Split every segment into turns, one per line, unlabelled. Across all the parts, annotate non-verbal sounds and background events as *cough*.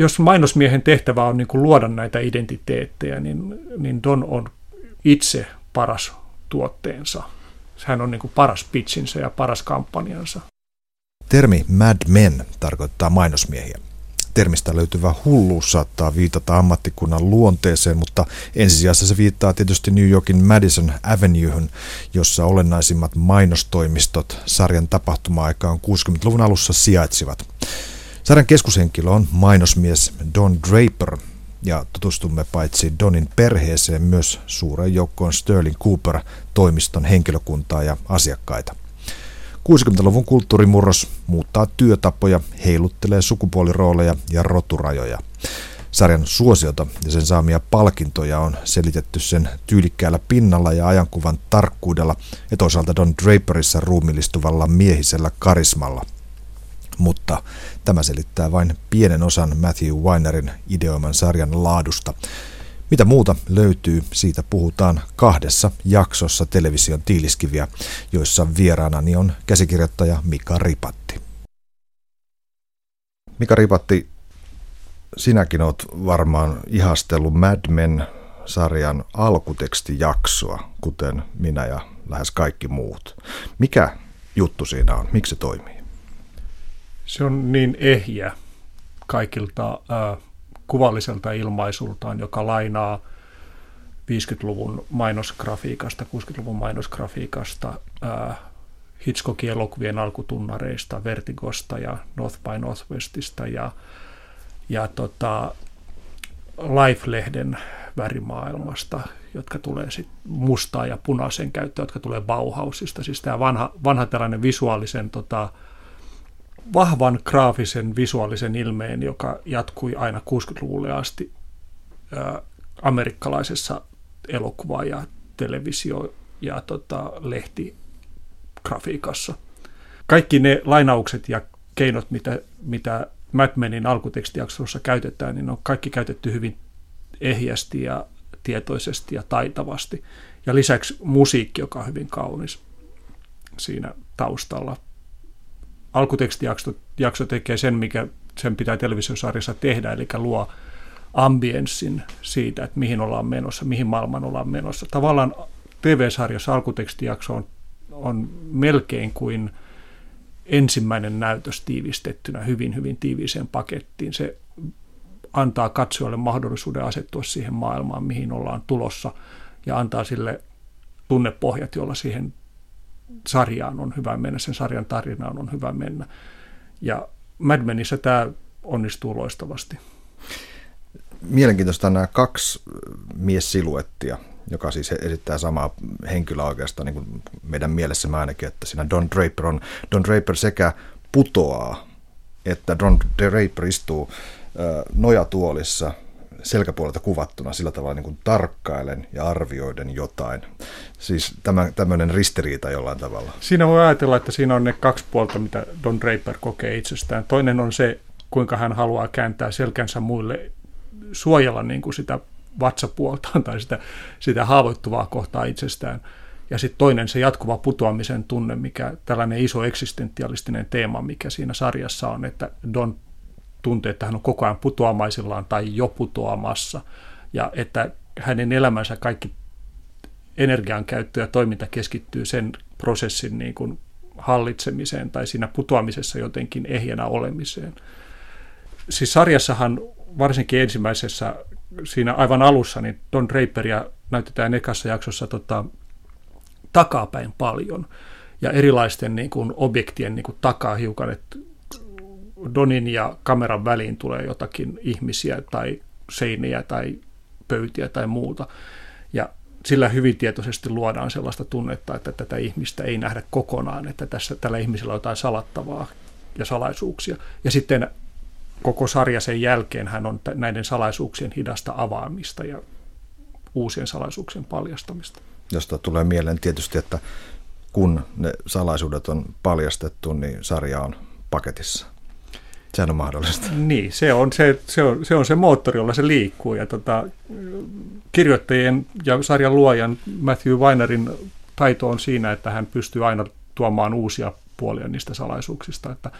jos mainosmiehen tehtävä on niin kuin luoda näitä identiteettejä, niin, niin Don on itse paras tuotteensa. Hän on niin kuin paras pitchinsä ja paras kampanjansa.
Termi Mad Men tarkoittaa mainosmiehiä. Termistä löytyvä hulluus saattaa viitata ammattikunnan luonteeseen, mutta ensisijassa se viittaa tietysti New Yorkin Madison Avenuehen, jossa olennaisimmat mainostoimistot sarjan tapahtuma-aikaan 60-luvun alussa sijaitsivat. Sarjan keskushenkilö on mainosmies Don Draper, ja tutustumme paitsi Donin perheeseen myös suureen joukkoon Sterling Cooper toimiston henkilökuntaa ja asiakkaita. 60-luvun kulttuurimurros muuttaa työtapoja, heiluttelee sukupuolirooleja ja roturajoja. Sarjan suosiota ja sen saamia palkintoja on selitetty sen tyylikkäällä pinnalla ja ajankuvan tarkkuudella ja toisaalta Don Draperissa ruumillistuvalla miehisellä karismalla. Mutta tämä selittää vain pienen osan Matthew Weinerin ideoiman sarjan laadusta. Mitä muuta löytyy, siitä puhutaan kahdessa jaksossa television tiiliskiviä, joissa vieraanani on käsikirjoittaja Mika Ripatti. Mika Ripatti, sinäkin oot varmaan ihastellut Mad Men-sarjan alkutekstijaksoa, kuten minä ja lähes kaikki muut. Mikä juttu siinä on? Miksi se toimii?
Se on niin ehjä kaikilta kuvalliselta ilmaisultaan, joka lainaa 50-luvun mainosgrafiikasta, 60-luvun mainosgrafiikasta, äh, Hitchcockin elokuvien alkutunnareista, Vertigosta ja North by Northwestista ja, ja tota, Life-lehden värimaailmasta, jotka tulee sit mustaa ja punaisen käyttöön, jotka tulee Bauhausista. Siis tämä vanha, vanha tällainen visuaalisen tota, vahvan graafisen visuaalisen ilmeen, joka jatkui aina 60-luvulle asti ää, amerikkalaisessa elokuva- ja televisio- ja tota, lehtigrafiikassa. Kaikki ne lainaukset ja keinot, mitä, mitä Mad Menin alkutekstijaksossa käytetään, niin on kaikki käytetty hyvin ehjästi ja tietoisesti ja taitavasti. Ja lisäksi musiikki, joka on hyvin kaunis siinä taustalla alkutekstijakso jakso tekee sen, mikä sen pitää televisiosarjassa tehdä, eli luo ambienssin siitä, että mihin ollaan menossa, mihin maailman ollaan menossa. Tavallaan TV-sarjassa alkutekstijakso on, on melkein kuin ensimmäinen näytös tiivistettynä hyvin, hyvin tiiviiseen pakettiin. Se antaa katsojalle mahdollisuuden asettua siihen maailmaan, mihin ollaan tulossa, ja antaa sille tunnepohjat, jolla siihen sarjaan on hyvä mennä, sen sarjan tarinaan on hyvä mennä. Ja Mad Menissä tämä onnistuu loistavasti.
Mielenkiintoista nämä kaksi miessiluettia, joka siis esittää samaa henkilöä oikeastaan niin kuin meidän mielessä ainakin, että siinä Don Draper on, Don Draper sekä putoaa, että Don Draper istuu nojatuolissa selkäpuolelta kuvattuna sillä tavalla niin kuin tarkkailen ja arvioiden jotain. Siis tämä, tämmöinen ristiriita jollain tavalla.
Siinä voi ajatella, että siinä on ne kaksi puolta, mitä Don Draper kokee itsestään. Toinen on se, kuinka hän haluaa kääntää selkänsä muille, suojella niin kuin sitä vatsapuoltaan tai sitä, sitä haavoittuvaa kohtaa itsestään. Ja sitten toinen se jatkuva putoamisen tunne, mikä tällainen iso eksistentialistinen teema, mikä siinä sarjassa on, että Don tuntee, että hän on koko ajan putoamaisillaan tai jo putoamassa, ja että hänen elämänsä kaikki energian käyttö ja toiminta keskittyy sen prosessin niin kuin hallitsemiseen tai siinä putoamisessa jotenkin ehjänä olemiseen. Siis sarjassahan varsinkin ensimmäisessä, siinä aivan alussa, niin Don Draperia näytetään ekassa jaksossa tota, takapäin paljon ja erilaisten niin kuin, objektien niin kuin, takaa hiukan, että Donin ja kameran väliin tulee jotakin ihmisiä tai seiniä tai pöytiä tai muuta. Ja sillä hyvin tietoisesti luodaan sellaista tunnetta, että tätä ihmistä ei nähdä kokonaan, että tässä, tällä ihmisellä on jotain salattavaa ja salaisuuksia. Ja sitten koko sarja sen jälkeen hän on näiden salaisuuksien hidasta avaamista ja uusien salaisuuksien paljastamista.
Josta tulee mieleen tietysti, että kun ne salaisuudet on paljastettu, niin sarja on paketissa. Sehän on mahdollista.
Niin, se on se, se, on, se on se moottori, jolla se liikkuu. Ja tota, kirjoittajien ja sarjan luojan Matthew Weinerin taito on siinä, että hän pystyy aina tuomaan uusia puolia niistä salaisuuksista. Että,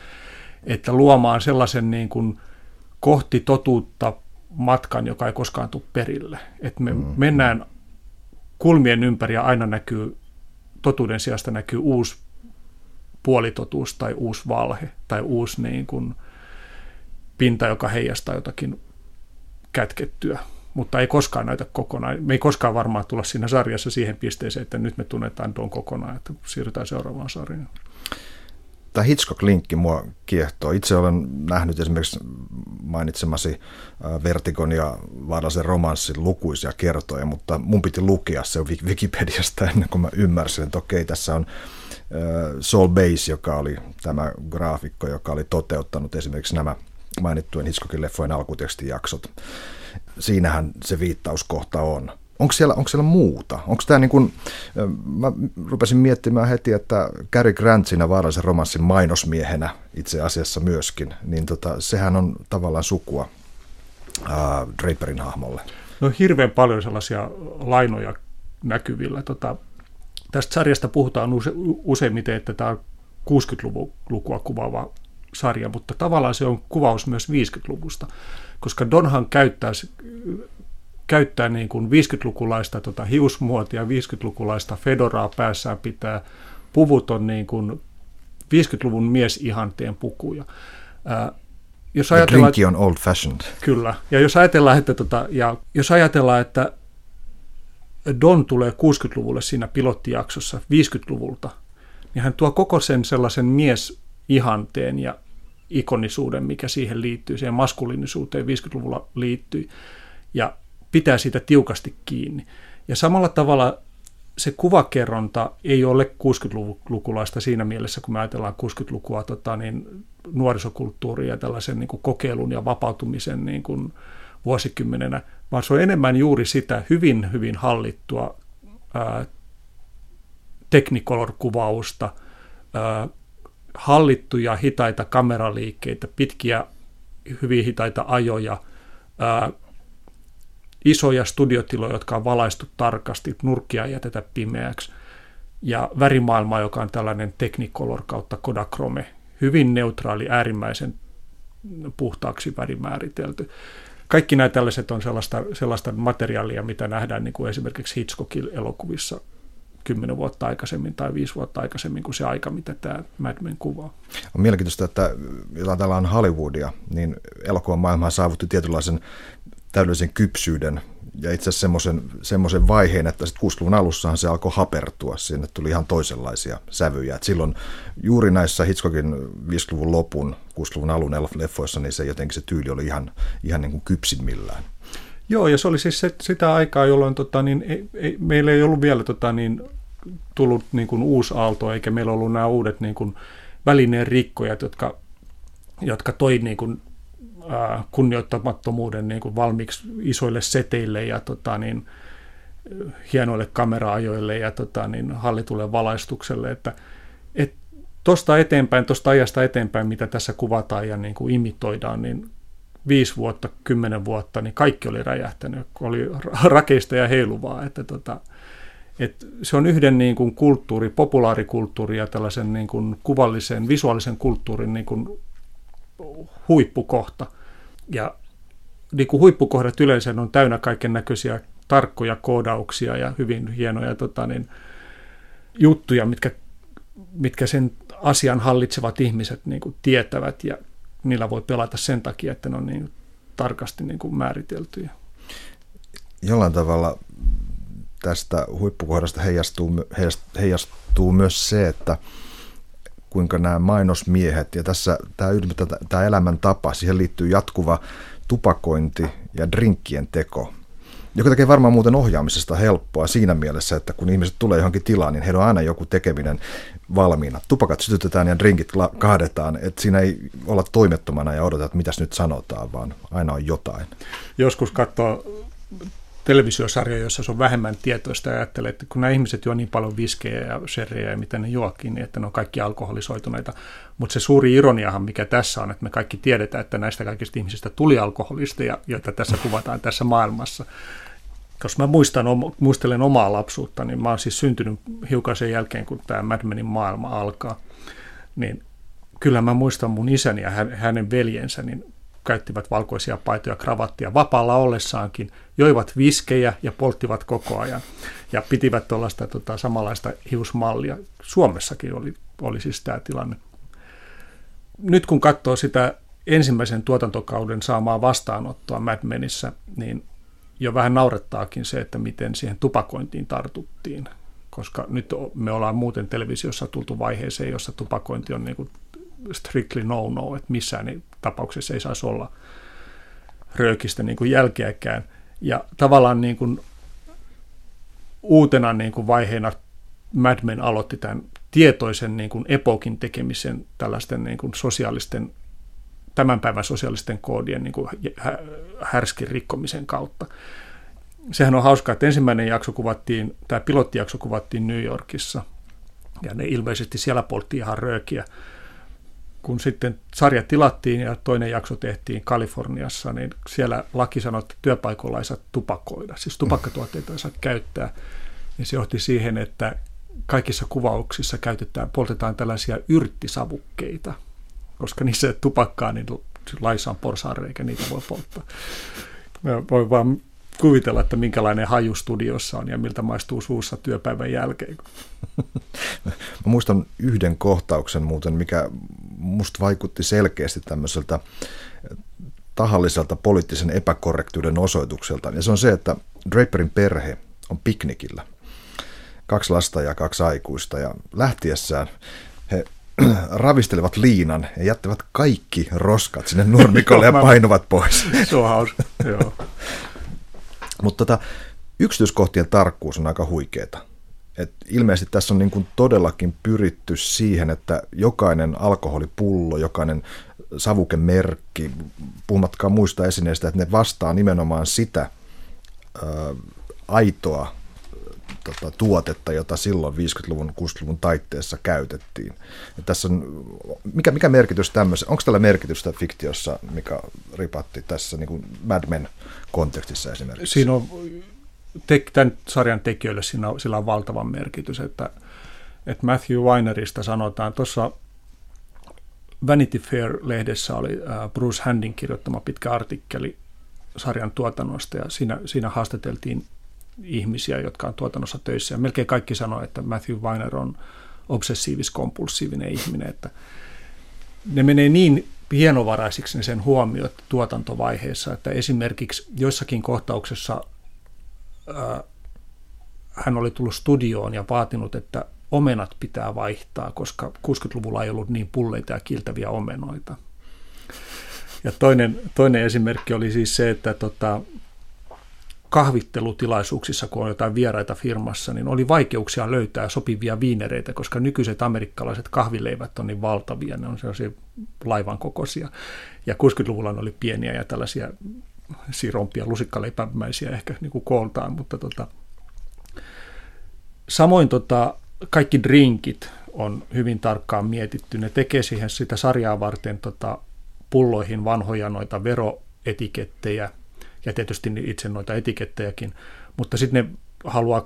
että luomaan sellaisen niin kuin kohti totuutta matkan, joka ei koskaan tule perille. Et me mm. mennään kulmien ympäri ja aina näkyy, totuuden sijasta näkyy uusi puolitotuus tai uusi valhe tai uusi niin kuin, pinta, joka heijastaa jotakin kätkettyä, mutta ei koskaan näytä kokonaan. Me ei koskaan varmaan tulla siinä sarjassa siihen pisteeseen, että nyt me tunnetaan Don kokonaan, että siirrytään seuraavaan sarjaan.
Tämä Hitchcock-linkki mua kiehtoo. Itse olen nähnyt esimerkiksi mainitsemasi Vertigon ja Vaarallisen romanssin lukuisia kertoja, mutta mun piti lukea se Wikipediasta ennen kuin mä ymmärsin, että okei, tässä on Saul Bass, joka oli tämä graafikko, joka oli toteuttanut esimerkiksi nämä mainittujen Hitchcockin leffojen alkutekstijaksot. Siinähän se viittauskohta on. Onko siellä, onko siellä muuta? Onko tämä niin kuin, mä rupesin miettimään heti, että Cary Grant siinä vaarallisen romanssin mainosmiehenä itse asiassa myöskin, niin tota, sehän on tavallaan sukua ää, Draperin hahmolle.
No hirveän paljon sellaisia lainoja näkyvillä. Tota, tästä sarjasta puhutaan use, useimmiten, että tämä on 60-luvun lukua kuvaava sarja, mutta tavallaan se on kuvaus myös 50-luvusta, koska Donhan käyttää, käyttää niin kuin 50-lukulaista tota hiusmuotia, 50-lukulaista fedoraa päässään pitää, puvut on niin kuin 50-luvun miesihanteen pukuja.
Ää, jos ajatellaan, on old fashioned.
Kyllä. Ja jos ajatellaan, että, tota, ja jos ajatellaan, että Don tulee 60-luvulle siinä pilottijaksossa 50-luvulta, niin hän tuo koko sen sellaisen mies ihanteen ja ikonisuuden, mikä siihen liittyy, siihen maskuliinisuuteen 50-luvulla liittyy, ja pitää siitä tiukasti kiinni. Ja samalla tavalla se kuvakerronta ei ole 60-lukulaista siinä mielessä, kun me ajatellaan 60-lukua tota, niin nuorisokulttuuria ja tällaisen niin kuin kokeilun ja vapautumisen niin kuin vuosikymmenenä, vaan se on enemmän juuri sitä hyvin, hyvin hallittua ää, Technicolor-kuvausta, ää, hallittuja hitaita kameraliikkeitä, pitkiä hyvin hitaita ajoja, ää, isoja studiotiloja, jotka on valaistu tarkasti, nurkkia ei jätetä pimeäksi, ja värimaailma, joka on tällainen Technicolor kautta Kodachrome, hyvin neutraali, äärimmäisen puhtaaksi värimääritelty. Kaikki nämä tällaiset on sellaista, sellaista materiaalia, mitä nähdään niin kuin esimerkiksi Hitchcockin elokuvissa kymmenen vuotta aikaisemmin tai viisi vuotta aikaisemmin kuin se aika, mitä tämä Mad Men kuvaa.
On mielenkiintoista, että jotain tällä on Hollywoodia, niin elokuvan maailma saavutti tietynlaisen täydellisen kypsyyden ja itse asiassa semmoisen, semmoisen vaiheen, että sitten 60-luvun alussahan se alkoi hapertua, sinne tuli ihan toisenlaisia sävyjä. Et silloin juuri näissä Hitchcockin 50-luvun lopun, 60-luvun alun leffoissa, niin se jotenkin se tyyli oli ihan, ihan niin kuin kypsimmillään.
Joo, ja se oli siis se, sitä aikaa, jolloin tota, niin, ei, ei, meillä ei ollut vielä tota, niin, tullut niin kuin uusi aalto, eikä meillä ollut nämä uudet niin kuin, välineen rikkojat, jotka, jotka toi niin kuin, ää, kunnioittamattomuuden niin kuin valmiiksi isoille seteille ja tota, niin, hienoille kameraajoille ja tota, niin, hallitulle valaistukselle, että et, eteenpäin, tuosta ajasta eteenpäin, mitä tässä kuvataan ja niin kuin imitoidaan, niin viisi vuotta, kymmenen vuotta, niin kaikki oli räjähtänyt, oli rakeista ja heiluvaa. Että tota, et se on yhden niin kuin kulttuuri, populaarikulttuuri ja tällaisen niin kuin kuvallisen, visuaalisen kulttuurin niin kuin huippukohta. Ja niin kuin huippukohdat yleensä on täynnä kaiken näköisiä tarkkoja koodauksia ja hyvin hienoja tota, niin, juttuja, mitkä, mitkä sen asian hallitsevat ihmiset niin kuin tietävät ja niillä voi pelata sen takia, että ne on niin tarkasti niin kuin määriteltyjä.
Jollain tavalla tästä huippukohdasta heijastuu, heijastuu myös se, että kuinka nämä mainosmiehet ja tässä tämä, tämä elämäntapa, siihen liittyy jatkuva tupakointi ja drinkkien teko, joka tekee varmaan muuten ohjaamisesta helppoa siinä mielessä, että kun ihmiset tulee johonkin tilaan, niin heillä on aina joku tekeminen valmiina. Tupakat sytytetään ja drinkit kaadetaan, että siinä ei olla toimettomana ja odota, että mitäs nyt sanotaan, vaan aina on jotain.
Joskus katsoo televisiosarja, jossa se on vähemmän tietoista ja ajattelee, että kun nämä ihmiset juo niin paljon viskejä ja sherryjä ja mitä ne juokin, niin että ne on kaikki alkoholisoituneita. Mutta se suuri ironiahan, mikä tässä on, että me kaikki tiedetään, että näistä kaikista ihmisistä tuli alkoholisteja, joita tässä kuvataan tässä maailmassa. Koska mä muistan, muistelen omaa lapsuutta, niin mä oon siis syntynyt hiukan sen jälkeen, kun tämä Mad Menin maailma alkaa. Niin kyllä mä muistan mun isäni ja hänen veljensä, niin käyttivät valkoisia paitoja, kravattia vapaalla ollessaankin, joivat viskejä ja polttivat koko ajan ja pitivät tuollaista tota, samanlaista hiusmallia. Suomessakin oli, oli siis tämä tilanne. Nyt kun katsoo sitä ensimmäisen tuotantokauden saamaa vastaanottoa Mad Menissä, niin jo vähän naurettaakin se, että miten siihen tupakointiin tartuttiin. Koska nyt me ollaan muuten televisiossa tultu vaiheeseen, jossa tupakointi on niin kuin strictly no-no, että missään tapauksessa ei saisi olla röökistä niin kuin jälkeäkään. Ja tavallaan niin kuin uutena niin kuin vaiheena Mad Men aloitti tämän tietoisen niin kuin epokin tekemisen tällaisten niin kuin sosiaalisten, tämän päivän sosiaalisten koodien niin kuin härskin rikkomisen kautta. Sehän on hauskaa, että ensimmäinen jakso kuvattiin, tämä pilottijakso kuvattiin New Yorkissa, ja ne ilmeisesti siellä poltti ihan röökiä kun sitten sarja tilattiin ja toinen jakso tehtiin Kaliforniassa, niin siellä laki sanoi, että työpaikoilla ei saa tupakoida, siis tupakkatuotteita ei saa käyttää. Ja se johti siihen, että kaikissa kuvauksissa käytetään, poltetaan tällaisia yrttisavukkeita, koska niissä tupakkaa, niin laissa on porsaanreikä, niitä voi polttaa. Mä voin vaan kuvitella, että minkälainen haju studiossa on ja miltä maistuu suussa työpäivän jälkeen.
Mä muistan yhden kohtauksen muuten, mikä musta vaikutti selkeästi tämmöiseltä tahalliselta poliittisen epäkorrektiuden osoitukselta. Ja se on se, että Draperin perhe on piknikillä. Kaksi lasta ja kaksi aikuista. Ja lähtiessään he *clears throat* ravistelevat liinan ja jättävät kaikki roskat sinne *laughs* nurmikolle ja painuvat pois.
Se on hauska, joo. *laughs*
Mutta tota, yksityiskohtien tarkkuus on aika huikeeta. Et ilmeisesti tässä on niin kuin todellakin pyritty siihen, että jokainen alkoholipullo, jokainen savukemerkki, puhumattakaan muista esineistä, että ne vastaa nimenomaan sitä ää, aitoa tota, tuotetta, jota silloin 50-luvun, 60-luvun taitteessa käytettiin. Ja tässä on, mikä, mikä merkitys tämmöisen, onko tällä merkitystä fiktiossa, mikä ripatti tässä niin kuin Mad Men kontekstissa esimerkiksi?
Siinä on, te, tämän sarjan tekijöille siinä on, sillä on valtava merkitys, että, että Matthew Weinerista sanotaan, tuossa Vanity Fair-lehdessä oli Bruce Handin kirjoittama pitkä artikkeli sarjan tuotannosta ja siinä, siinä haastateltiin ihmisiä, jotka on tuotannossa töissä. Ja melkein kaikki sanoo, että Matthew Weiner on obsessiivis-kompulsiivinen ihminen, että ne menee niin hienovaraisiksi ne sen huomiot tuotantovaiheessa, että esimerkiksi joissakin kohtauksessa ää, hän oli tullut studioon ja vaatinut, että omenat pitää vaihtaa, koska 60-luvulla ei ollut niin pulleita ja kiltäviä omenoita. Ja toinen, toinen esimerkki oli siis se, että tota, kahvittelutilaisuuksissa, kun on jotain vieraita firmassa, niin oli vaikeuksia löytää sopivia viinereitä, koska nykyiset amerikkalaiset kahvileivät on niin valtavia, ne on sellaisia laivan kokoisia. Ja 60-luvulla ne oli pieniä ja tällaisia sirompia, lusikkaleipämäisiä ehkä niin kuin kooltaan, mutta tota, samoin tota, kaikki drinkit on hyvin tarkkaan mietitty. Ne tekee siihen sitä sarjaa varten tota, pulloihin vanhoja noita veroetikettejä, ja tietysti itse noita etikettejäkin, mutta sitten ne haluaa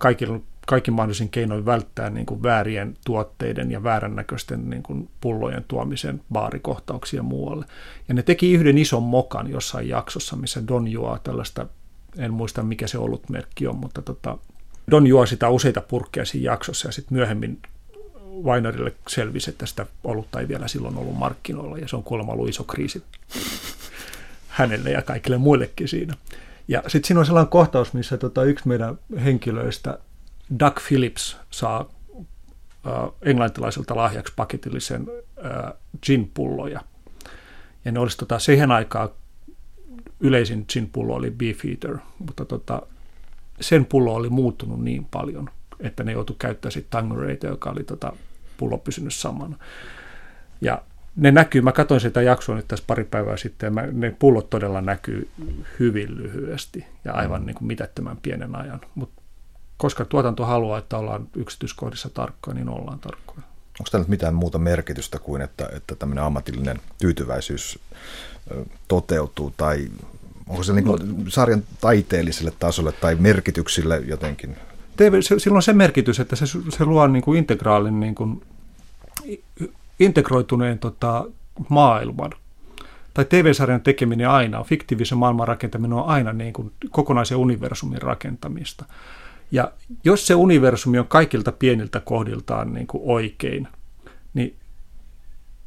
kaikki mahdollisin keinoin välttää niin kuin väärien tuotteiden ja väärännäköisten niin kuin pullojen tuomisen baarikohtauksia muualle. Ja ne teki yhden ison mokan jossain jaksossa, missä Don juo tällaista, en muista mikä se ollut merkki on, mutta tota, Don juo sitä useita purkkeja siinä jaksossa ja sitten myöhemmin Weinerille selvisi, että sitä olutta ei vielä silloin ollut markkinoilla ja se on kuulemma ollut iso kriisi hänelle ja kaikille muillekin siinä. Ja sitten siinä on sellainen kohtaus, missä tota, yksi meidän henkilöistä, Doug Phillips, saa englantilaiselta lahjaksi paketillisen gin-pulloja. Ja ne olisi tota, siihen aikaan yleisin gin-pullo oli Beefeater, mutta tota, sen pullo oli muuttunut niin paljon, että ne joutui käyttämään sitten joka oli tota, pullo pysynyt samana. Ja ne näkyy, mä katsoin sitä jaksoa nyt tässä pari päivää sitten, ja mä, ne pullot todella näkyy hyvin lyhyesti ja aivan mm. niin kuin mitättömän pienen ajan. Mutta koska tuotanto haluaa, että ollaan yksityiskohdissa tarkkoja, niin ollaan tarkkoja.
Onko tämä nyt mitään muuta merkitystä kuin, että, että tämmöinen ammatillinen tyytyväisyys toteutuu, tai onko se niin kuin no, sarjan taiteelliselle tasolle tai merkityksille jotenkin?
TV, se, sillä on se merkitys, että se, se luo niin kuin integraalin niin kuin integroituneen tota, maailman. tai TV-sarjan tekeminen aina, fiktiivisen maailman rakentaminen on aina niin kuin kokonaisen universumin rakentamista. Ja jos se universumi on kaikilta pieniltä kohdiltaan niin kuin oikein, niin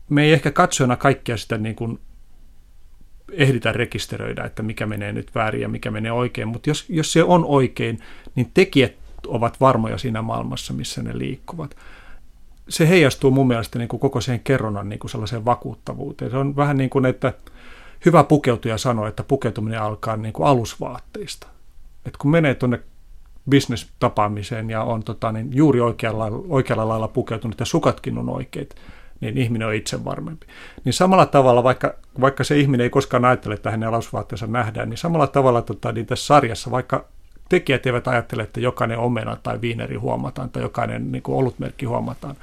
me ei ehkä katsojana kaikkea sitä niin kuin ehditä rekisteröidä, että mikä menee nyt väärin ja mikä menee oikein, mutta jos, jos se on oikein, niin tekijät ovat varmoja siinä maailmassa, missä ne liikkuvat. Se heijastuu mun mielestä niin kuin koko sen kerronnan niin kuin sellaiseen vakuuttavuuteen. Se on vähän niin kuin, että hyvä pukeutuja sanoo, että pukeutuminen alkaa niin kuin alusvaatteista. Et kun menee tuonne business-tapaamiseen ja on tota, niin juuri oikealla, oikealla lailla pukeutunut ja sukatkin on oikeit, niin ihminen on itse varmempi. Niin samalla tavalla, vaikka, vaikka se ihminen ei koskaan ajattele, että hänen alusvaatteensa nähdään, niin samalla tavalla tota, niin tässä sarjassa, vaikka tekijät eivät ajattele, että jokainen omena tai viineri huomataan tai jokainen niin kuin olutmerkki huomataan,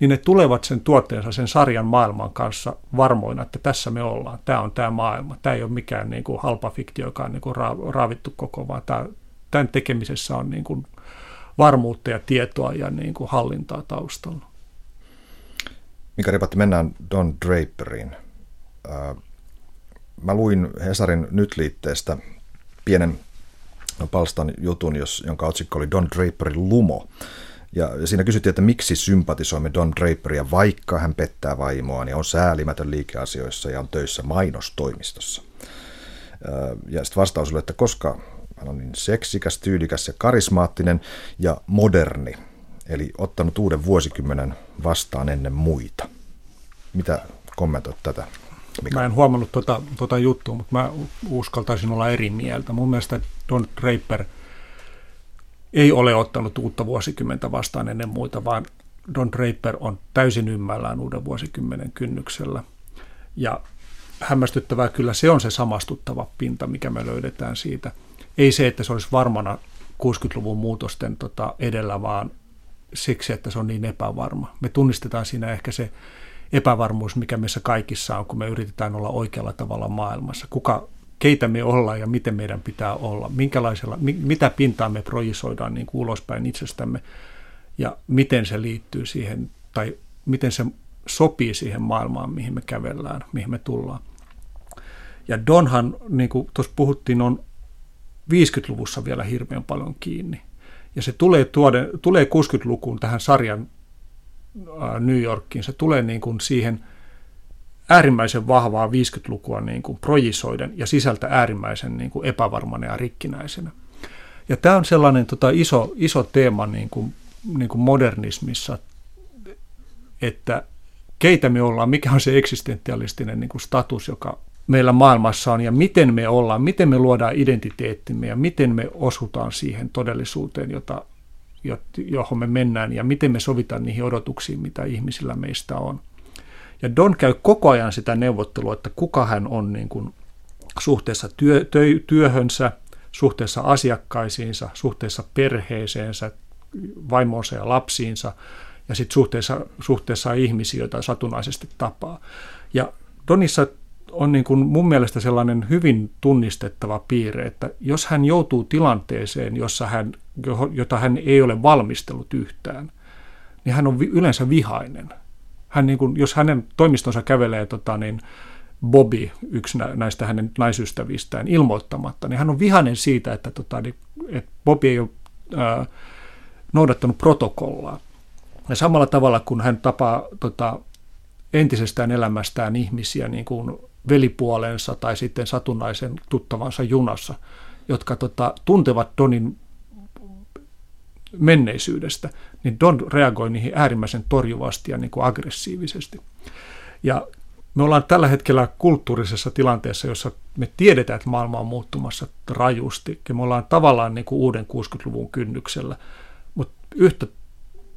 niin ne tulevat sen tuotteensa, sen sarjan maailman kanssa varmoina, että tässä me ollaan, tämä on tämä maailma, tämä ei ole mikään niin kuin halpa fiktio, joka on niin kuin raavittu koko, vaan tämä, tämän tekemisessä on niin kuin varmuutta ja tietoa ja niin kuin hallintaa taustalla.
Mika Ripatti, mennään Don Draperiin. Mä luin Hesarin nyt-liitteestä pienen palstan jutun, jos, jonka otsikko oli Don Draperin lumo. Ja siinä kysyttiin, että miksi sympatisoimme Don Draperia, vaikka hän pettää vaimoaan ja on säälimätön liikeasioissa ja on töissä mainostoimistossa. Ja sitten vastaus oli, että koska hän on niin seksikäs, tyylikäs ja karismaattinen ja moderni, eli ottanut uuden vuosikymmenen vastaan ennen muita. Mitä kommentoit tätä?
Mikä? Mä en huomannut tuota, tuota juttua, mutta mä uskaltaisin olla eri mieltä. Mun mielestä Don Draper ei ole ottanut uutta vuosikymmentä vastaan ennen muita, vaan Don Draper on täysin ymmällään uuden vuosikymmenen kynnyksellä. Ja hämmästyttävää kyllä se on se samastuttava pinta, mikä me löydetään siitä. Ei se, että se olisi varmana 60-luvun muutosten tota edellä, vaan siksi, että se on niin epävarma. Me tunnistetaan siinä ehkä se epävarmuus, mikä meissä kaikissa on, kun me yritetään olla oikealla tavalla maailmassa. Kuka, keitä me ollaan ja miten meidän pitää olla, minkälaisella, mitä pintaa me projisoidaan niin kuin ulospäin itsestämme ja miten se liittyy siihen tai miten se sopii siihen maailmaan, mihin me kävellään, mihin me tullaan. Ja Donhan, niin kuin tuossa puhuttiin, on 50-luvussa vielä hirveän paljon kiinni. Ja se tulee, tuode, tulee 60-lukuun tähän sarjan New Yorkiin. Se tulee niin kuin siihen äärimmäisen vahvaa 50-lukua niin kuin projisoiden ja sisältä äärimmäisen niin kuin epävarmana ja rikkinäisenä. Ja tämä on sellainen tota, iso, iso teema niin kuin, niin kuin modernismissa, että keitä me ollaan, mikä on se eksistentialistinen niin kuin status, joka meillä maailmassa on ja miten me ollaan, miten me luodaan identiteettimme ja miten me osutaan siihen todellisuuteen, jota, johon me mennään ja miten me sovitaan niihin odotuksiin, mitä ihmisillä meistä on. Ja Don käy koko ajan sitä neuvottelua, että kuka hän on niin kuin suhteessa työ, tö, työhönsä, suhteessa asiakkaisiinsa, suhteessa perheeseensä, vaimoonsa ja lapsiinsa ja sitten suhteessa, suhteessa ihmisiä, joita satunnaisesti tapaa. Ja Donissa on niin kuin mun mielestä sellainen hyvin tunnistettava piirre, että jos hän joutuu tilanteeseen, jossa hän, jota hän ei ole valmistellut yhtään, niin hän on yleensä vihainen. Hän niin kuin, jos hänen toimistonsa kävelee tota, niin Bobby, yksi näistä hänen naisystävistään, ilmoittamatta, niin hän on vihainen siitä, että, tota, niin, että Bobby ei ole ää, noudattanut protokollaa. Ja samalla tavalla, kun hän tapaa tota, entisestään elämästään ihmisiä, niin kuin velipuolensa tai sitten satunnaisen tuttavansa junassa, jotka tota, tuntevat Donin menneisyydestä, niin Don reagoi niihin äärimmäisen torjuvasti ja niin kuin aggressiivisesti. Ja me ollaan tällä hetkellä kulttuurisessa tilanteessa, jossa me tiedetään, että maailma on muuttumassa rajusti. Ja me ollaan tavallaan niin kuin uuden 60-luvun kynnyksellä. Mutta yhtä,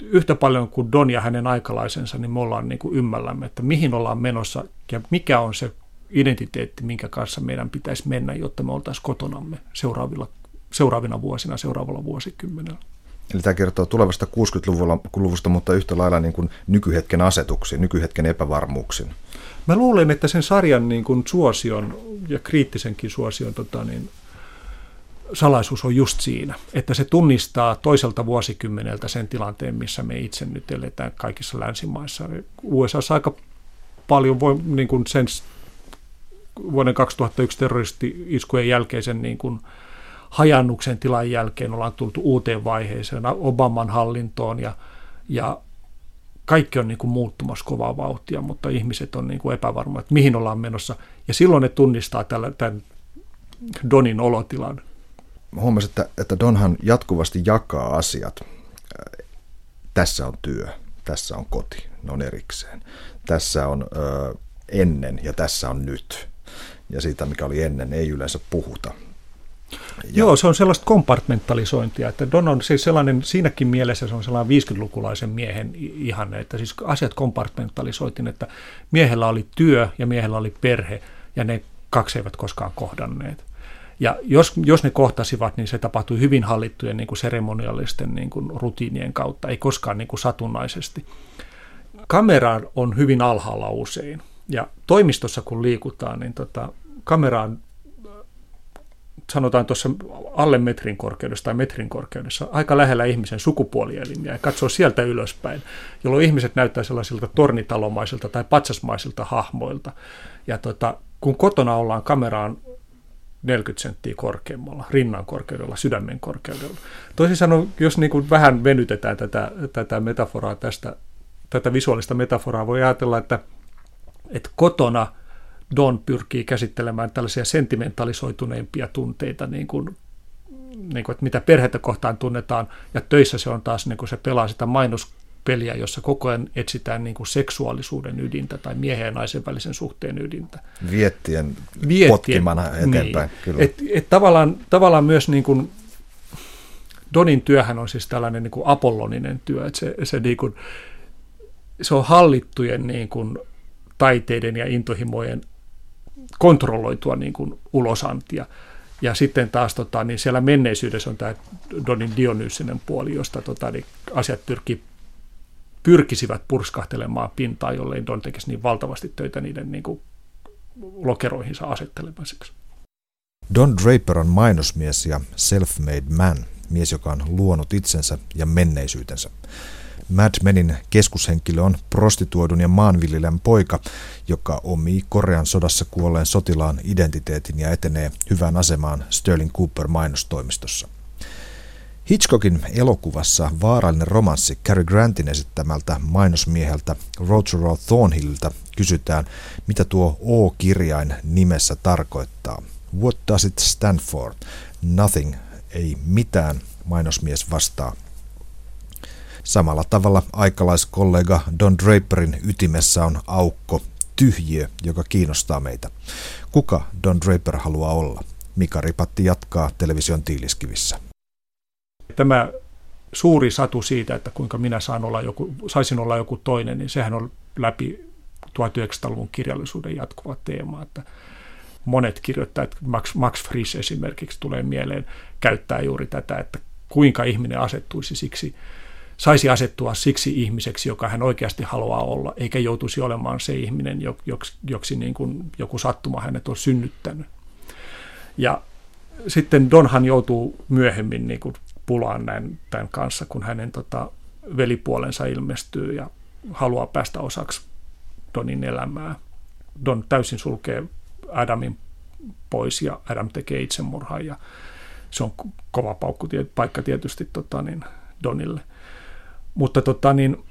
yhtä paljon kuin Don ja hänen aikalaisensa, niin me ollaan niin kuin ymmällämme, että mihin ollaan menossa ja mikä on se identiteetti, minkä kanssa meidän pitäisi mennä, jotta me oltaisiin kotonamme seuraavilla, seuraavina vuosina, seuraavalla vuosikymmenellä.
Eli tämä kertoo tulevasta 60-luvusta, mutta yhtä lailla niin kuin nykyhetken asetuksiin, nykyhetken epävarmuuksiin.
Mä luulen, että sen sarjan niin kuin suosion ja kriittisenkin suosion tota niin, salaisuus on just siinä, että se tunnistaa toiselta vuosikymmeneltä sen tilanteen, missä me itse nyt eletään kaikissa länsimaissa. USA aika paljon voi niin kuin sen vuoden 2001 terroristi-iskujen jälkeisen niin kuin hajannuksen tilan jälkeen ollaan tultu uuteen vaiheeseen, Obaman hallintoon ja, ja kaikki on niin kuin muuttumassa kovaa vauhtia, mutta ihmiset on niin kuin epävarmoja, että mihin ollaan menossa. Ja silloin ne tunnistaa tällä, tämän Donin olotilan.
Huomasin, että, että Donhan jatkuvasti jakaa asiat. Tässä on työ, tässä on koti, ne on erikseen. Tässä on ö, ennen ja tässä on nyt. Ja siitä, mikä oli ennen, ei yleensä puhuta.
Ja. Joo, se on sellaista kompartmentalisointia, että Don on siis sellainen, siinäkin mielessä se on sellainen 50-lukulaisen miehen ihanne, että siis asiat kompartmentalisoitin, että miehellä oli työ ja miehellä oli perhe ja ne kaksi eivät koskaan kohdanneet. Ja jos, jos ne kohtasivat, niin se tapahtui hyvin hallittujen niin kuin seremoniallisten niin kuin rutiinien kautta, ei koskaan niin kuin satunnaisesti. Kamera on hyvin alhaalla usein. Ja toimistossa kun liikutaan, niin tota, kameraan sanotaan tuossa alle metrin korkeudessa tai metrin korkeudessa, aika lähellä ihmisen sukupuolielimiä ja katsoo sieltä ylöspäin, jolloin ihmiset näyttää sellaisilta tornitalomaisilta tai patsasmaisilta hahmoilta. Ja tota, kun kotona ollaan kameraan 40 senttiä korkeammalla, rinnan korkeudella, sydämen korkeudella. Toisin sanoen, jos niin kuin vähän venytetään tätä, tätä metaforaa tästä, tätä visuaalista metaforaa, voi ajatella, että, että kotona – Don pyrkii käsittelemään tällaisia sentimentalisoituneimpia tunteita, niin kuin, niin kuin, että mitä perhettä kohtaan tunnetaan, ja töissä se on taas, niin kuin se pelaa sitä mainospeliä, jossa koko ajan etsitään niin kuin seksuaalisuuden ydintä tai miehen ja naisen välisen suhteen ydintä.
Viettien, Viettien potkimana eteenpäin. Niin.
Kyllä. Et, et tavallaan, tavallaan myös niin kuin, Donin työhän on siis tällainen niin kuin apolloninen työ, että se, se, niin kuin, se on hallittujen niin kuin, taiteiden ja intohimojen kontrolloitua niin kuin ulosantia. Ja sitten taas tota, niin siellä menneisyydessä on tämä Donin Dionyysinen puoli, josta tota, niin asiat pyrki, pyrkisivät purskahtelemaan pintaan, jollei Don tekisi niin valtavasti töitä niiden niin kuin, lokeroihinsa asettelemiseksi.
Don Draper on mainosmies ja self-made man, mies, joka on luonut itsensä ja menneisyytensä. Mad Menin keskushenkilö on prostituoidun ja maanviljelijän poika, joka omii Korean sodassa kuolleen sotilaan identiteetin ja etenee hyvään asemaan Sterling Cooper mainostoimistossa. Hitchcockin elokuvassa vaarallinen romanssi Cary Grantin esittämältä mainosmieheltä Roger Thornhillilta kysytään, mitä tuo O-kirjain nimessä tarkoittaa. What does it stand for? Nothing, ei mitään, mainosmies vastaa. Samalla tavalla aikalaiskollega Don Draperin ytimessä on aukko, tyhjiö, joka kiinnostaa meitä. Kuka Don Draper haluaa olla? Mika Ripatti jatkaa television tiiliskivissä.
Tämä suuri satu siitä, että kuinka minä saan olla joku, saisin olla joku toinen, niin sehän on läpi 1900-luvun kirjallisuuden jatkuva teema, että monet kirjoittajat, Max, Max Frisch esimerkiksi tulee mieleen, käyttää juuri tätä, että kuinka ihminen asettuisi siksi saisi asettua siksi ihmiseksi, joka hän oikeasti haluaa olla, eikä joutuisi olemaan se ihminen, joksi, joksi niin kuin joku sattuma hänet on synnyttänyt. Ja sitten Donhan joutuu myöhemmin niin kuin pulaan näin, tämän kanssa, kun hänen tota, velipuolensa ilmestyy ja haluaa päästä osaksi Donin elämää. Don täysin sulkee Adamin pois ja Adam tekee itsemurhan ja se on kova paukku, paikka tietysti tota, niin Donille. Mutta tota, niin,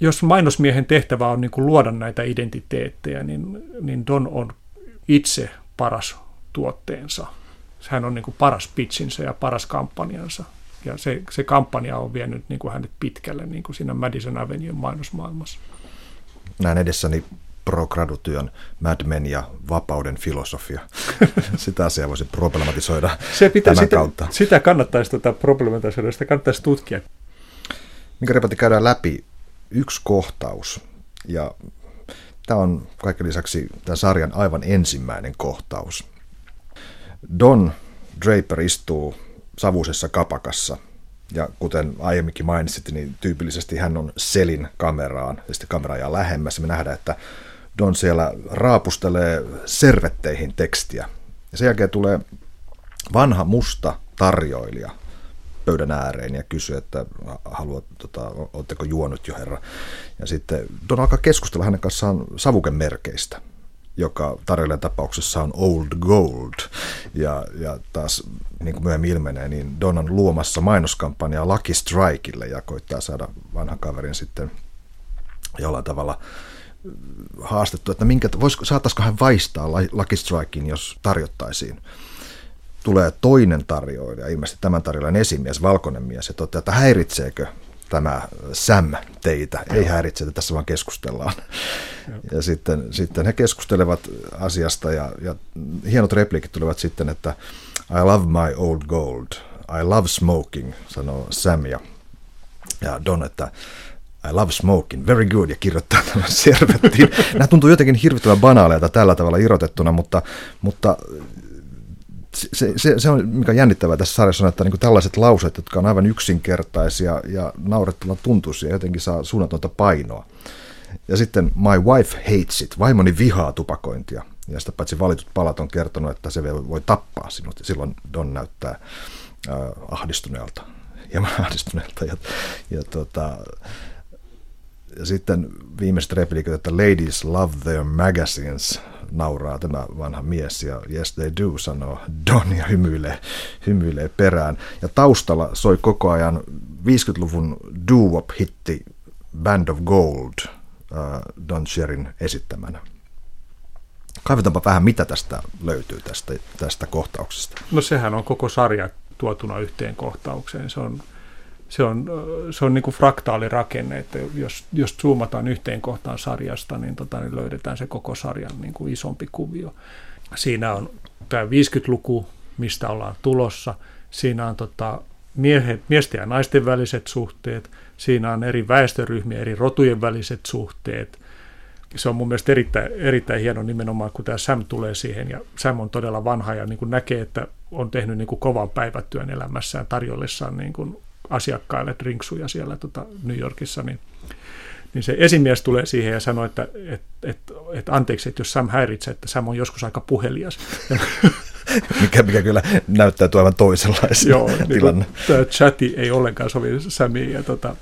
jos mainosmiehen tehtävä on niin kuin luoda näitä identiteettejä, niin, niin Don on itse paras tuotteensa. Hän on niin kuin paras pitchinsä ja paras kampanjansa. Ja se, se kampanja on vienyt niin kuin hänet pitkälle niin kuin siinä Madison Avenue mainosmaailmassa.
Näin edessäni pro-gradutyön Mad Men ja vapauden filosofia. *laughs* sitä asiaa voisi problematisoida se pitää, tämän
sitä,
kautta.
Sitä kannattaisi tuota problematisoida, sitä kannattaisi tutkia
minkä repatti käydään läpi yksi kohtaus. Ja tämä on kaiken lisäksi tämän sarjan aivan ensimmäinen kohtaus. Don Draper istuu savuisessa kapakassa ja kuten aiemminkin mainitsit, niin tyypillisesti hän on selin kameraan ja sitten kamera ajaa lähemmäs. Me nähdään, että Don siellä raapustelee servetteihin tekstiä. Ja sen jälkeen tulee vanha musta tarjoilija pöydän ääreen ja kysyy, että haluat, tota, oletteko juonut jo herra. Ja sitten Don alkaa keskustella hänen kanssaan savukemerkeistä. joka tarjolla tapauksessa on Old Gold. Ja, ja taas, niin kuin myöhemmin ilmenee, niin Don on luomassa mainoskampanjaa Lucky Strikeille ja koittaa saada vanhan kaverin sitten jollain tavalla haastettu, että minkä, voisiko, saataisiko hän vaistaa Lucky Strikein, jos tarjottaisiin. Tulee toinen tarjoilija, ilmeisesti tämän tarjoilijan esimies, valkoinen mies, ja toteaa, että häiritseekö tämä Sam teitä. Ei häiritse, että tässä vaan keskustellaan. Ja sitten, sitten he keskustelevat asiasta ja, ja hienot repliikit tulevat sitten, että I love my old gold. I love smoking, sanoo Sam ja, ja Don, että I love smoking, very good, ja kirjoittaa tämän *laughs* servettiin. Nämä tuntuu jotenkin hirvittävän banaaleilta tällä tavalla irrotettuna, mutta, mutta se, se, se on, mikä on jännittävää tässä sarjassa, on, että niin tällaiset lauseet, jotka on aivan yksinkertaisia ja naurettavan tuntuisia, jotenkin saa suunnatonta painoa. Ja sitten My wife hates it, vaimoni vihaa tupakointia. Ja sitä paitsi valitut palat on kertonut, että se voi tappaa sinut. Ja silloin Don näyttää äh, ahdistuneelta, hieman ahdistuneelta. Ja, ja, tota, ja sitten viimeiset repliikit, että ladies love their magazines, nauraa tämä vanha mies ja yes they do sanoo Don ja hymyilee, hymyilee perään. Ja taustalla soi koko ajan 50-luvun doo-wop-hitti Band of Gold uh, Don Sherin esittämänä. Kaivetaanpa vähän, mitä tästä löytyy tästä, tästä kohtauksesta.
No sehän on koko sarja tuotuna yhteen kohtaukseen. Se on se on, se on niin kuin fraktaalirakenne, että jos, jos zoomataan yhteen kohtaan sarjasta, niin, tota, niin löydetään se koko sarjan niin kuin isompi kuvio. Siinä on tämä 50-luku, mistä ollaan tulossa. Siinä on tota, miehet, miesten ja naisten väliset suhteet. Siinä on eri väestöryhmien, eri rotujen väliset suhteet. Se on mun mielestä erittäin, erittäin hieno nimenomaan, kun tämä Sam tulee siihen. Ja Sam on todella vanha ja niin kuin näkee, että on tehnyt niin kuin kovan päivätyön elämässään tarjollessaan niin kuin asiakkaille drinksuja siellä tota New Yorkissa, niin, niin se esimies tulee siihen ja sanoo, että et, et, et anteeksi, että jos Sam häiritsee, että Sam on joskus aika puhelias. *laughs*
mikä, mikä kyllä näyttää tuovan toisenlaisen Joo, niin tilanne. Niin
tämä chati ei ollenkaan sovi Samiin. Ja tota,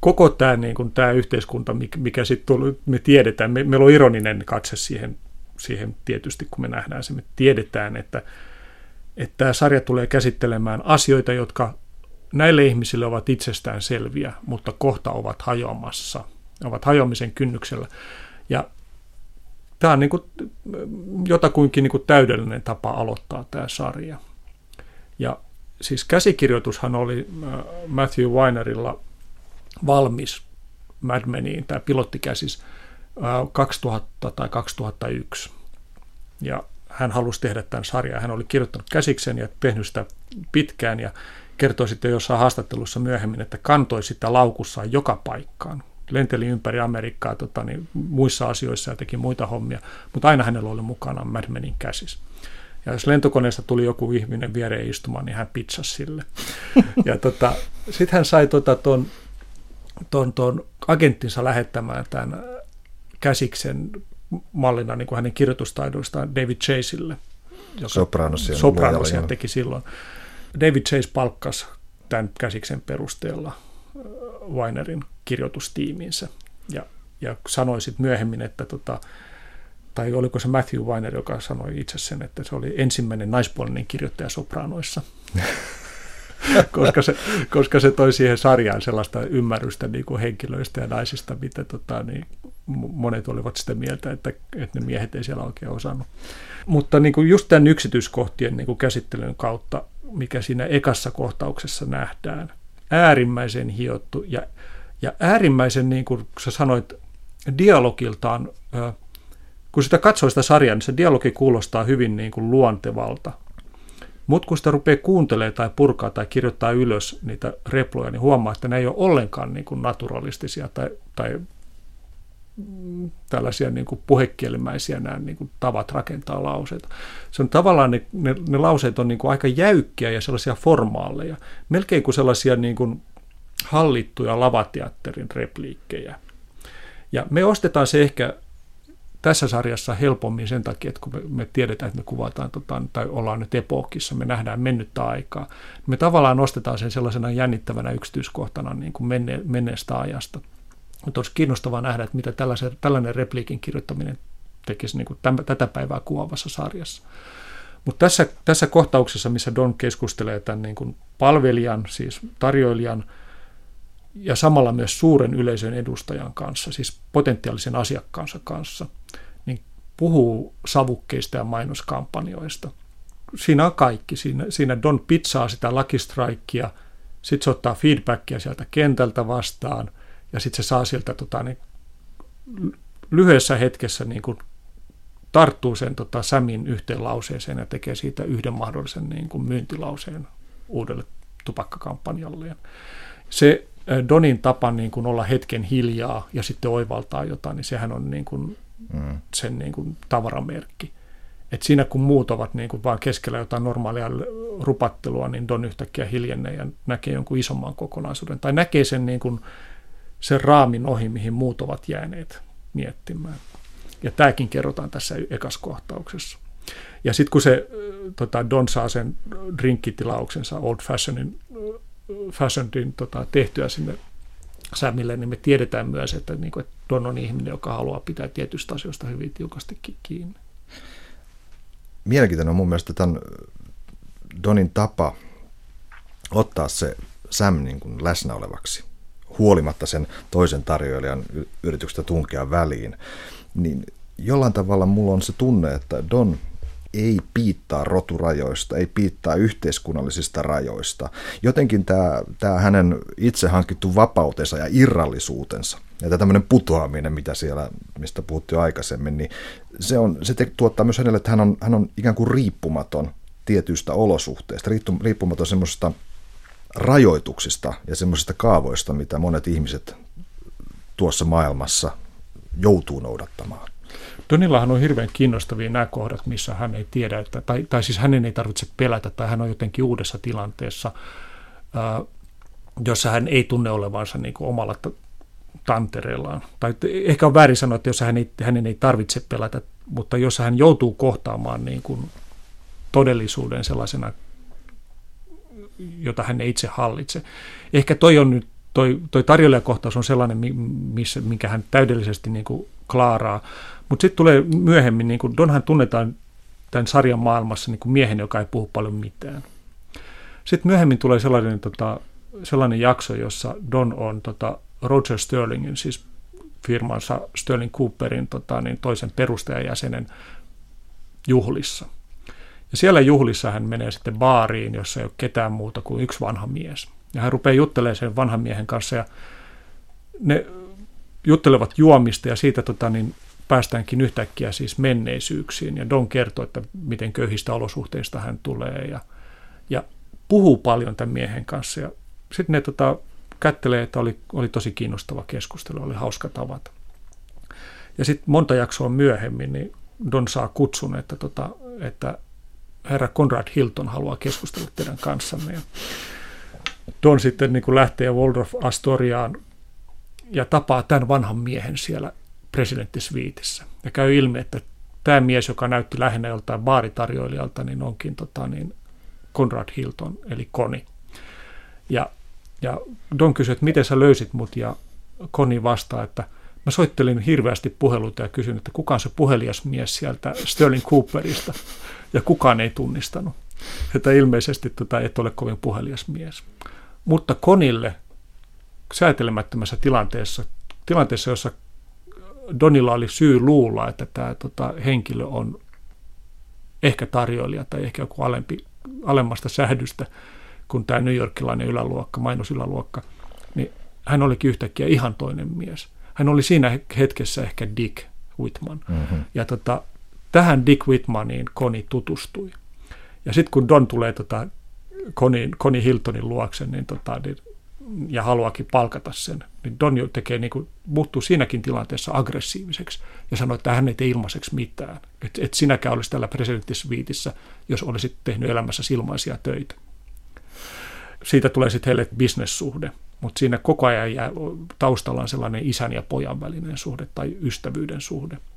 koko tämä, niin kuin, tämä yhteiskunta, mikä sitten me tiedetään, me, meillä on ironinen katse siihen, siihen tietysti, kun me nähdään se, me tiedetään, että, että tämä sarja tulee käsittelemään asioita, jotka näille ihmisille ovat itsestään selviä, mutta kohta ovat hajoamassa, ovat hajoamisen kynnyksellä. Ja tämä on niin kuin, jotakuinkin niin kuin täydellinen tapa aloittaa tämä sarja. Ja siis käsikirjoitushan oli äh, Matthew Weinerilla valmis Mad Meniin, tämä pilottikäsis, 2000 äh, tai 2001. Ja hän halusi tehdä tämän sarjan. Hän oli kirjoittanut käsiksen ja tehnyt sitä pitkään ja kertoi sitten jossain haastattelussa myöhemmin, että kantoi sitä laukussaan joka paikkaan. Lenteli ympäri Amerikkaa tota, niin, muissa asioissa ja teki muita hommia, mutta aina hänellä oli mukana Mad Menin käsis. Ja jos lentokoneesta tuli joku ihminen viereen istumaan, niin hän pitsasi sille. *laughs* Ja tota, sitten hän sai tota, ton, ton, ton agenttinsa lähettämään tämän käsiksen mallina niin kuin hänen kirjoitustaidoistaan David Chaseille,
joka Sopranosia,
Sopranosia teki silloin. David Chase palkkasi tämän käsiksen perusteella äh, Weinerin kirjoitustiimiinsä ja, ja sanoi sitten myöhemmin, että tota, tai oliko se Matthew Weiner, joka sanoi itse sen, että se oli ensimmäinen naispuolinen kirjoittaja sopranoissa. *laughs* koska, se, koska se toi siihen sarjaan sellaista ymmärrystä niin kuin henkilöistä ja naisista, mitä tota, niin monet olivat sitä mieltä, että, että ne miehet ei siellä oikein osannut. Mutta niin kuin just tämän yksityiskohtien niin kuin käsittelyn kautta mikä siinä ekassa kohtauksessa nähdään. Äärimmäisen hiottu ja, ja äärimmäisen, niin kuin sä sanoit, dialogiltaan, kun sitä katsoo sitä sarjaa, niin se dialogi kuulostaa hyvin niin kuin luontevalta. Mutta kun sitä rupeaa kuuntelemaan tai purkaa tai kirjoittaa ylös niitä reploja, niin huomaa, että ne ei ole ollenkaan niin kuin naturalistisia tai, tai tällaisia niin kuin puhekielimäisiä nämä niin kuin tavat rakentaa lauseita. Se on tavallaan ne, ne, ne lauseet on niin kuin aika jäykkiä ja sellaisia formaaleja, melkein kuin sellaisia niin kuin hallittuja lavateatterin repliikkejä. Ja me ostetaan se ehkä tässä sarjassa helpommin sen takia, että kun me, me tiedetään, että me kuvataan tota, tai ollaan nyt epookissa, me nähdään mennyttä aikaa, me tavallaan nostetaan sen sellaisena jännittävänä yksityiskohtana niin kuin menne, menneestä ajasta – mutta olisi kiinnostavaa nähdä, että mitä tällainen repliikin kirjoittaminen tekisi niin kuin tämän, tätä päivää kuvaavassa sarjassa. Mutta tässä, tässä kohtauksessa, missä Don keskustelee tämän niin kuin palvelijan, siis tarjoilijan, ja samalla myös suuren yleisön edustajan kanssa, siis potentiaalisen asiakkaansa kanssa, niin puhuu savukkeista ja mainoskampanjoista. Siinä on kaikki. Siinä, siinä Don pizzaa sitä Lucky Strikea, sitten se ottaa feedbackia sieltä kentältä vastaan, ja sitten se saa sieltä tota, niin, lyhyessä hetkessä niin kuin tarttuu sen tota, Samin yhteen lauseeseen ja tekee siitä yhden mahdollisen niin kuin myyntilauseen uudelle tupakkakampanjalle. Se Donin tapa niin kuin olla hetken hiljaa ja sitten oivaltaa jotain, niin sehän on niin kuin mm. sen niin kuin tavaramerkki. Et siinä kun muut ovat niin kuin vaan keskellä jotain normaalia rupattelua, niin Don yhtäkkiä hiljennee ja näkee jonkun isomman kokonaisuuden. Tai näkee sen, niin kuin, sen raamin ohi, mihin muut ovat jääneet miettimään. Ja tämäkin kerrotaan tässä ekaskohtauksessa. Ja sitten kun se tota, Don saa sen drinkkitilauksensa Old Fashionin, Fashionedin tota, tehtyä sinne Samille, niin me tiedetään myös, että, niin kuin, että Don on ihminen, joka haluaa pitää tietystä asioista hyvin tiukasti kiinni.
Mielenkiintoinen on mun mielestä tämän Donin tapa ottaa se Sam niin kuin läsnä olevaksi, huolimatta sen toisen tarjoilijan yrityksestä tunkea väliin niin jollain tavalla mulla on se tunne, että Don ei piittaa roturajoista, ei piittaa yhteiskunnallisista rajoista. Jotenkin tämä, tämä hänen itse hankittu vapautensa ja irrallisuutensa, ja tämmöinen putoaminen, mitä siellä, mistä puhuttiin aikaisemmin, niin se, on, se te, tuottaa myös hänelle, että hän on, hän on ikään kuin riippumaton tietyistä olosuhteista, riippumaton semmoisista rajoituksista ja semmoisista kaavoista, mitä monet ihmiset tuossa maailmassa joutuu noudattamaan.
Donillahan on hirveän kiinnostavia nämä kohdat, missä hän ei tiedä, että, tai, tai siis hänen ei tarvitse pelätä, tai hän on jotenkin uudessa tilanteessa, ää, jossa hän ei tunne olevansa niin kuin omalla tantereellaan. Tai ehkä on väärin sanoa, että jos hän ei, hänen ei tarvitse pelätä, mutta jos hän joutuu kohtaamaan niin kuin todellisuuden sellaisena, jota hän ei itse hallitse. Ehkä toi on nyt toi, toi tarjoilijakohtaus on sellainen, missä, minkä hän täydellisesti niin kuin klaaraa. Mutta sitten tulee myöhemmin, niin kuin Donhan tunnetaan tämän sarjan maailmassa niin kuin miehen, joka ei puhu paljon mitään. Sitten myöhemmin tulee sellainen, tota, sellainen jakso, jossa Don on tota, Roger Sterlingin, siis firmansa Sterling Cooperin tota, niin toisen perustajajäsenen juhlissa. Ja siellä juhlissa hän menee sitten baariin, jossa ei ole ketään muuta kuin yksi vanha mies – ja hän rupeaa juttelemaan sen vanhan miehen kanssa ja ne juttelevat juomista ja siitä tota, niin päästäänkin yhtäkkiä siis menneisyyksiin. Ja Don kertoo, että miten köyhistä olosuhteista hän tulee ja, ja puhuu paljon tämän miehen kanssa. Ja sitten ne tota, kättelee, että oli, oli tosi kiinnostava keskustelu, oli hauska tavata. Ja sitten monta jaksoa myöhemmin niin Don saa kutsun, että, tota, että herra Conrad Hilton haluaa keskustella teidän kanssanne. Ja Don sitten niin kuin lähtee Waldorf Astoriaan ja tapaa tämän vanhan miehen siellä presidenttisviitissä. Ja käy ilmi, että tämä mies, joka näytti lähinnä joltain baaritarjoilijalta, niin onkin tota, niin Conrad Hilton, eli Koni. Ja, ja Don kysyi, että miten sä löysit mut, ja Koni vastaa, että mä soittelin hirveästi puheluita ja kysyin, että kuka on se puhelias mies sieltä Sterling Cooperista, ja kukaan ei tunnistanut. Että ilmeisesti tota, et ole kovin puhelias mies. Mutta Konille säätelemättömässä tilanteessa, tilanteessa, jossa Donilla oli syy luulla, että tämä tota, henkilö on ehkä tarjoilija tai ehkä joku alempi, alemmasta sähdystä kuin tämä New Yorkilainen yläluokka, mainosyläluokka, niin hän olikin yhtäkkiä ihan toinen mies. Hän oli siinä hetkessä ehkä Dick Whitman. Mm-hmm. Ja tota, tähän Dick Whitmaniin Koni tutustui. Ja sitten kun Don tulee tota, Connie, Connie Hiltonin luokse niin tota, niin, ja haluakin palkata sen, niin Don tekee, niin kuin, muuttuu siinäkin tilanteessa aggressiiviseksi ja sanoo, että hän ei tee ilmaiseksi mitään. Että et sinäkään olisi tällä presidenttisviitissä, jos olisit tehnyt elämässä ilmaisia töitä. Siitä tulee sitten heille bisnessuhde, mutta siinä koko ajan jää, taustalla on sellainen isän ja pojan välinen suhde tai ystävyyden suhde –